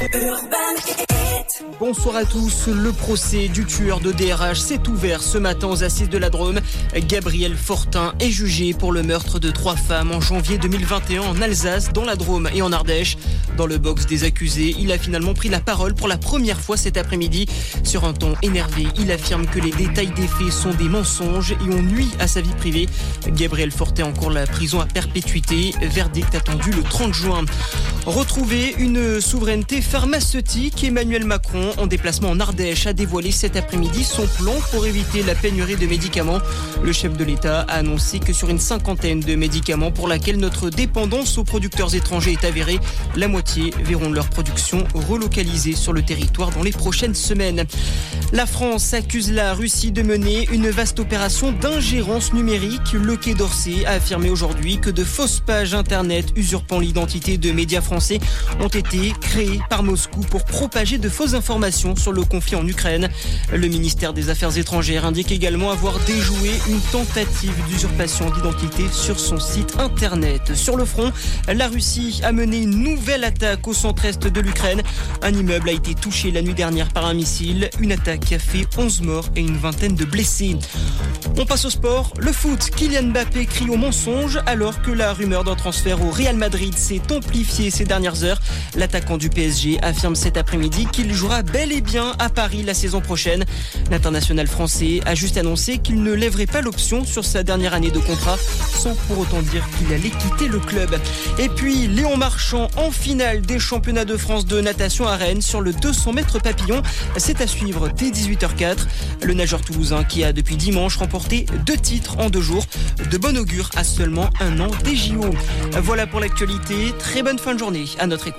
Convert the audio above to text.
Urban Bonsoir à tous. Le procès du tueur de DRH s'est ouvert ce matin aux assises de la Drôme. Gabriel Fortin est jugé pour le meurtre de trois femmes en janvier 2021 en Alsace, dans la Drôme et en Ardèche. Dans le box des accusés, il a finalement pris la parole pour la première fois cet après-midi. Sur un ton énervé, il affirme que les détails des faits sont des mensonges et ont nuit à sa vie privée. Gabriel Fortin encourt la prison à perpétuité. Verdict attendu le 30 juin. Retrouver une souveraineté pharmaceutique, Emmanuel Macron, en déplacement en Ardèche, a dévoilé cet après-midi son plan pour éviter la pénurie de médicaments. Le chef de l'État a annoncé que sur une cinquantaine de médicaments pour laquelle notre dépendance aux producteurs étrangers est avérée, la moitié verront leur production relocalisée sur le territoire dans les prochaines semaines. La France accuse la Russie de mener une vaste opération d'ingérence numérique. Le Quai d'Orsay a affirmé aujourd'hui que de fausses pages Internet usurpant l'identité de médias français ont été créés par Moscou pour propager de fausses sur le conflit en Ukraine. Le ministère des Affaires étrangères indique également avoir déjoué une tentative d'usurpation d'identité sur son site internet. Sur le front, la Russie a mené une nouvelle attaque au centre-est de l'Ukraine. Un immeuble a été touché la nuit dernière par un missile. Une attaque qui a fait 11 morts et une vingtaine de blessés. On passe au sport. Le foot, Kylian Mbappé crie au mensonge alors que la rumeur d'un transfert au Real Madrid s'est amplifiée ces dernières heures. L'attaquant du PSG affirme cet après-midi qu'il jouera bel et bien à Paris la saison prochaine. L'international français a juste annoncé qu'il ne lèverait pas l'option sur sa dernière année de contrat sans pour autant dire qu'il allait quitter le club. Et puis Léon Marchand en finale des championnats de France de natation à Rennes sur le 200 mètres papillon. C'est à suivre dès 18h04. Le nageur toulousain qui a depuis dimanche deux titres en deux jours. De bon augure à seulement un an des JO. Voilà pour l'actualité. Très bonne fin de journée à notre écoute.